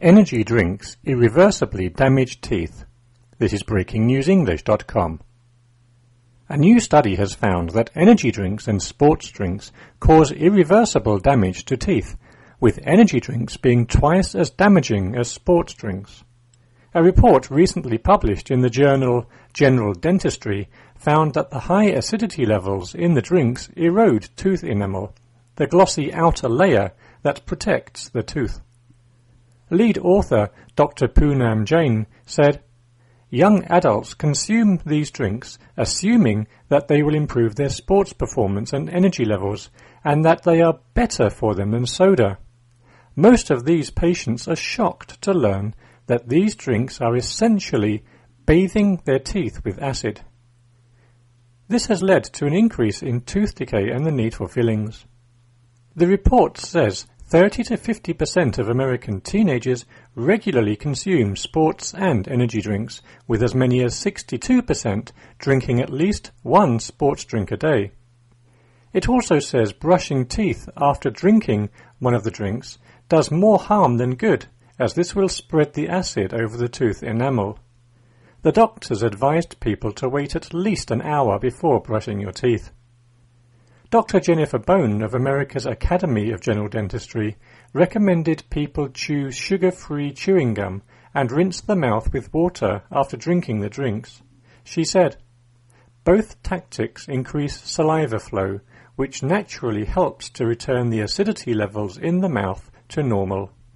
Energy drinks irreversibly damage teeth. This is breakingnewsenglish.com. A new study has found that energy drinks and sports drinks cause irreversible damage to teeth, with energy drinks being twice as damaging as sports drinks. A report recently published in the journal General Dentistry found that the high acidity levels in the drinks erode tooth enamel, the glossy outer layer that protects the tooth. Lead author Dr. Poonam Jain said, Young adults consume these drinks assuming that they will improve their sports performance and energy levels and that they are better for them than soda. Most of these patients are shocked to learn that these drinks are essentially bathing their teeth with acid. This has led to an increase in tooth decay and the need for fillings. The report says 30 to 50% of American teenagers regularly consume sports and energy drinks, with as many as 62% drinking at least one sports drink a day. It also says brushing teeth after drinking one of the drinks does more harm than good, as this will spread the acid over the tooth enamel. The doctors advised people to wait at least an hour before brushing your teeth. Dr. Jennifer Bone of America's Academy of General Dentistry recommended people chew sugar-free chewing gum and rinse the mouth with water after drinking the drinks. She said, both tactics increase saliva flow, which naturally helps to return the acidity levels in the mouth to normal.